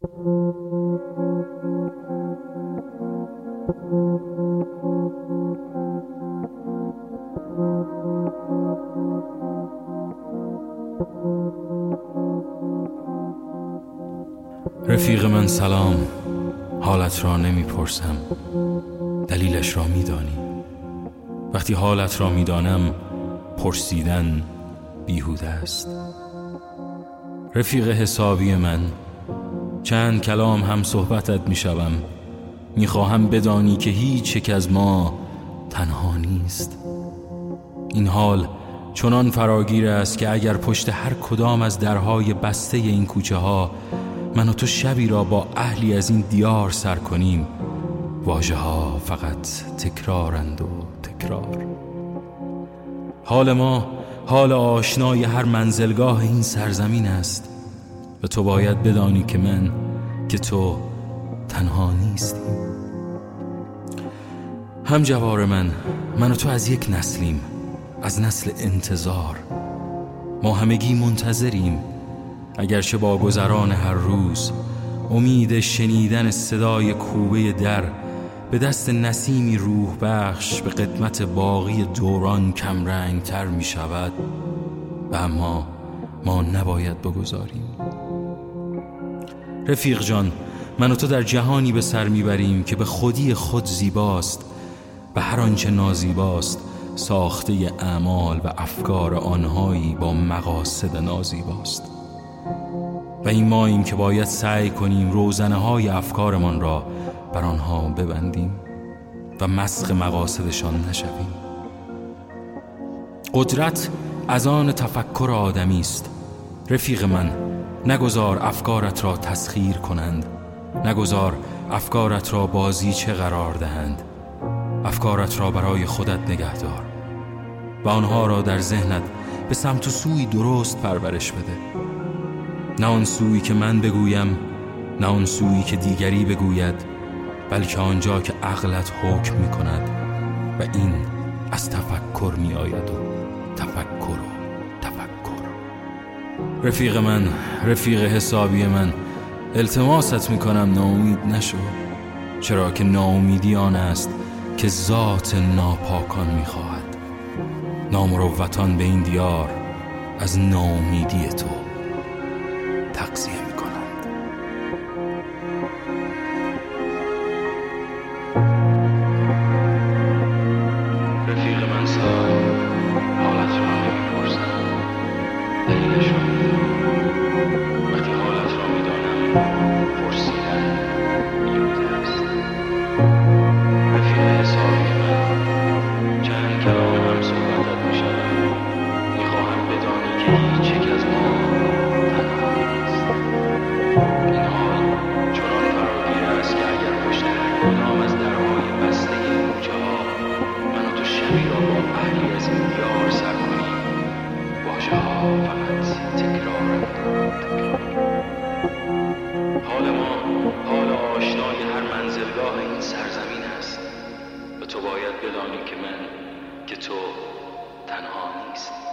رفیق من سلام. حالت را نمی‌پرسم. دلیلش را میدانی. وقتی حالت را می‌دانم پرسیدن بیهوده است. رفیق حسابی من چند کلام هم صحبتت می‌شوم. می‌خواهم بدانی که هیچ یک از ما تنها نیست. این حال چنان فراگیر است که اگر پشت هر کدام از درهای بسته این کوچه ها من و تو شبی را با اهلی از این دیار سر کنیم واجه ها فقط تکرارند و تکرار. حال ما حال آشنای هر منزلگاه این سرزمین است. و تو باید بدانی که من که تو تنها نیستی. هم جوار من من و تو از یک نسلیم از نسل انتظار. ما همگی منتظریم اگرچه با گذران هر روز امید شنیدن صدای کوبه در به دست نسیمی روح بخش به قدمت باقی دوران کمرنگ تر می شود و اما ما نباید بگذاریم. رفیق جان من و تو در جهانی به سر می‌بریم که به خودی خود زیباست و هر آنچه نازیباست ساخته اعمال و افکار آنهایی با مقاصد نازیباست. و این ماییم که باید سعی کنیم روزنه های افکارمان را بر آنها ببندیم و مسخ مقاصدشان نشویم. قدرت از آن تفکر آدمی است رفیق من نگذار افکارت را تسخیر کنند. نگذار افکارت را بازی چه قرار دهند. افکارت را برای خودت نگه دار و آنها را در ذهنت به سمت و سوی درست پرورش بده. نه آن سویی که من بگویم نه آن سویی که دیگری بگوید بلکه آنجا که عقلت حکم می کند و این از تفکر می آید و تفکر و رفیق من رفیق حسابی من. التماست می کنم ناامید نشو. چرا که ناامیدی آن است که ذات ناپاکان می خواهد نامروتان به این دیار از ناامیدی تو ما حال آشنای تو باید بدانی که من که تو تنها نیست